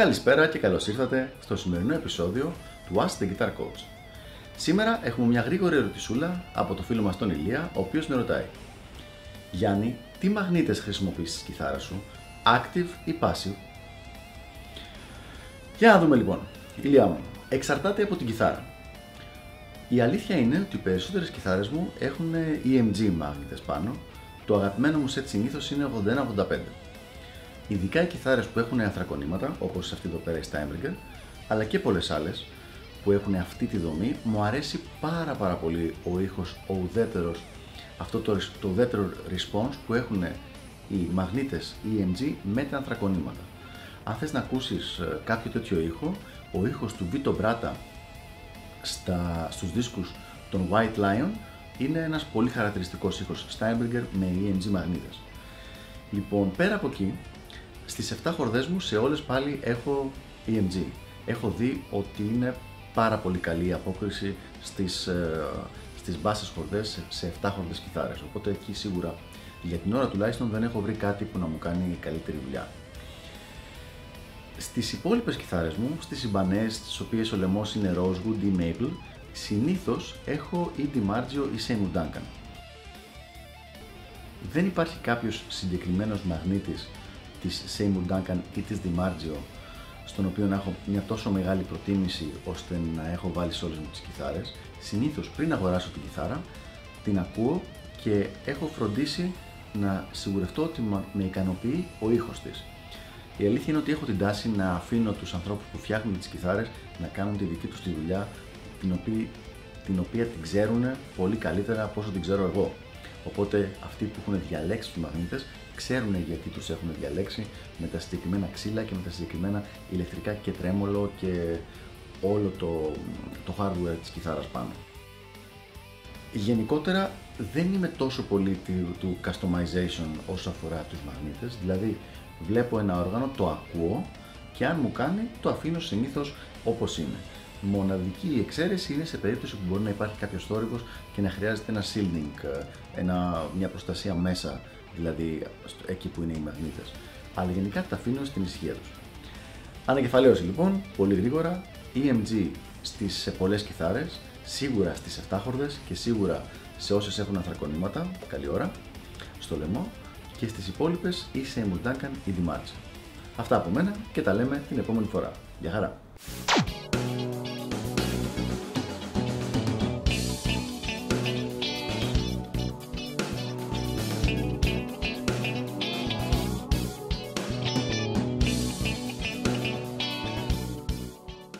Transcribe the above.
Καλησπέρα και καλώς ήρθατε στο σημερινό επεισόδιο του Ask the Guitar Coach. Σήμερα έχουμε μια γρήγορη ερωτησούλα από το φίλο μας τον Ηλία, ο οποίος με ρωτάει Γιάννη, τι μαγνήτες χρησιμοποιείς στις κιθάρες σου, active ή passive? Για να δούμε λοιπόν. Ηλία μου, εξαρτάται από την κιθάρα. Η αλήθεια είναι ότι οι περισσότερες κιθάρες μου έχουν EMG μάγνητες πάνω. Το αγαπημένο μου set συνήθως είναι 81-85. Ειδικά οι κιθάρες που έχουν ανθρακονήματα, όπως αυτή εδώ πέρα η Steinberger, αλλά και πολλές άλλες που έχουν αυτή τη δομή, μου αρέσει πάρα πάρα πολύ ο ήχος, ο ουδέτερος, αυτό το, το ουδέτερο response που έχουν οι μαγνήτες EMG με τα ανθρακονήματα. Αν θες να ακούσεις ε, κάποιο τέτοιο ήχο, ο ήχος του Vito Brata στα, στους δίσκους των White Lion είναι ένας πολύ χαρακτηριστικός ήχος Steinberger με EMG μαγνήτες. Λοιπόν, πέρα από εκεί, στις 7 χορδές μου σε όλες πάλι έχω EMG. Έχω δει ότι είναι πάρα πολύ καλή η απόκριση στις, ε, στις μπάσες χορδές σε 7 χορδές κιθάρες. Οπότε εκεί σίγουρα για την ώρα τουλάχιστον δεν έχω βρει κάτι που να μου κάνει καλύτερη δουλειά. Στις υπόλοιπες κιθάρες μου, στις συμπανές, στις οποίες ο λαιμός είναι Rosewood ή Maple, συνήθως έχω ή DiMarzio ή Seymour Duncan. Δεν υπάρχει κάποιος συγκεκριμένος μαγνήτης της Seymour Duncan ή της DiMarzio στον οποίο να έχω μια τόσο μεγάλη προτίμηση ώστε να έχω βάλει σε όλες μου τις κιθάρες. Συνήθως πριν αγοράσω την κιθάρα την ακούω και έχω φροντίσει να σιγουρευτώ ότι με ικανοποιεί ο ήχος της. Η αλήθεια είναι ότι έχω την τάση να αφήνω τους ανθρώπους που φτιάχνουν τις κιθάρες να κάνουν τη δική τους τη δουλειά την οποία την, οποία την ξέρουν πολύ καλύτερα από όσο την ξέρω εγώ. Οπότε αυτοί που έχουν διαλέξει τους μαγνήτες ξέρουν γιατί τους έχουν διαλέξει με τα συγκεκριμένα ξύλα και με τα συγκεκριμένα ηλεκτρικά και τρέμολο και όλο το, το hardware της κιθάρας πάνω. Γενικότερα δεν είμαι τόσο πολύ του, του customization όσο αφορά τους μαγνήτες, δηλαδή βλέπω ένα όργανο, το ακούω και αν μου κάνει το αφήνω συνήθως όπως είναι. Μοναδική εξαίρεση είναι σε περίπτωση που μπορεί να υπάρχει κάποιος θόρυβος και να χρειάζεται ένα shielding, ε, ένα, μια προστασία μέσα, δηλαδή εκεί που είναι οι μαγνήτες. Αλλά γενικά τα αφήνω στην ησυχία τους. Ανακεφαλαίωση λοιπόν, πολύ γρήγορα, EMG στις πολλές κιθάρες, σίγουρα στις 7 χορδες και σίγουρα σε όσες έχουν ανθρακονήματα, καλή ώρα, στο λαιμό και στις υπόλοιπες ή σε Duncan ή DiMarzio. Αυτά από μένα και τα λέμε την επόμενη φορά. Γεια χαρά!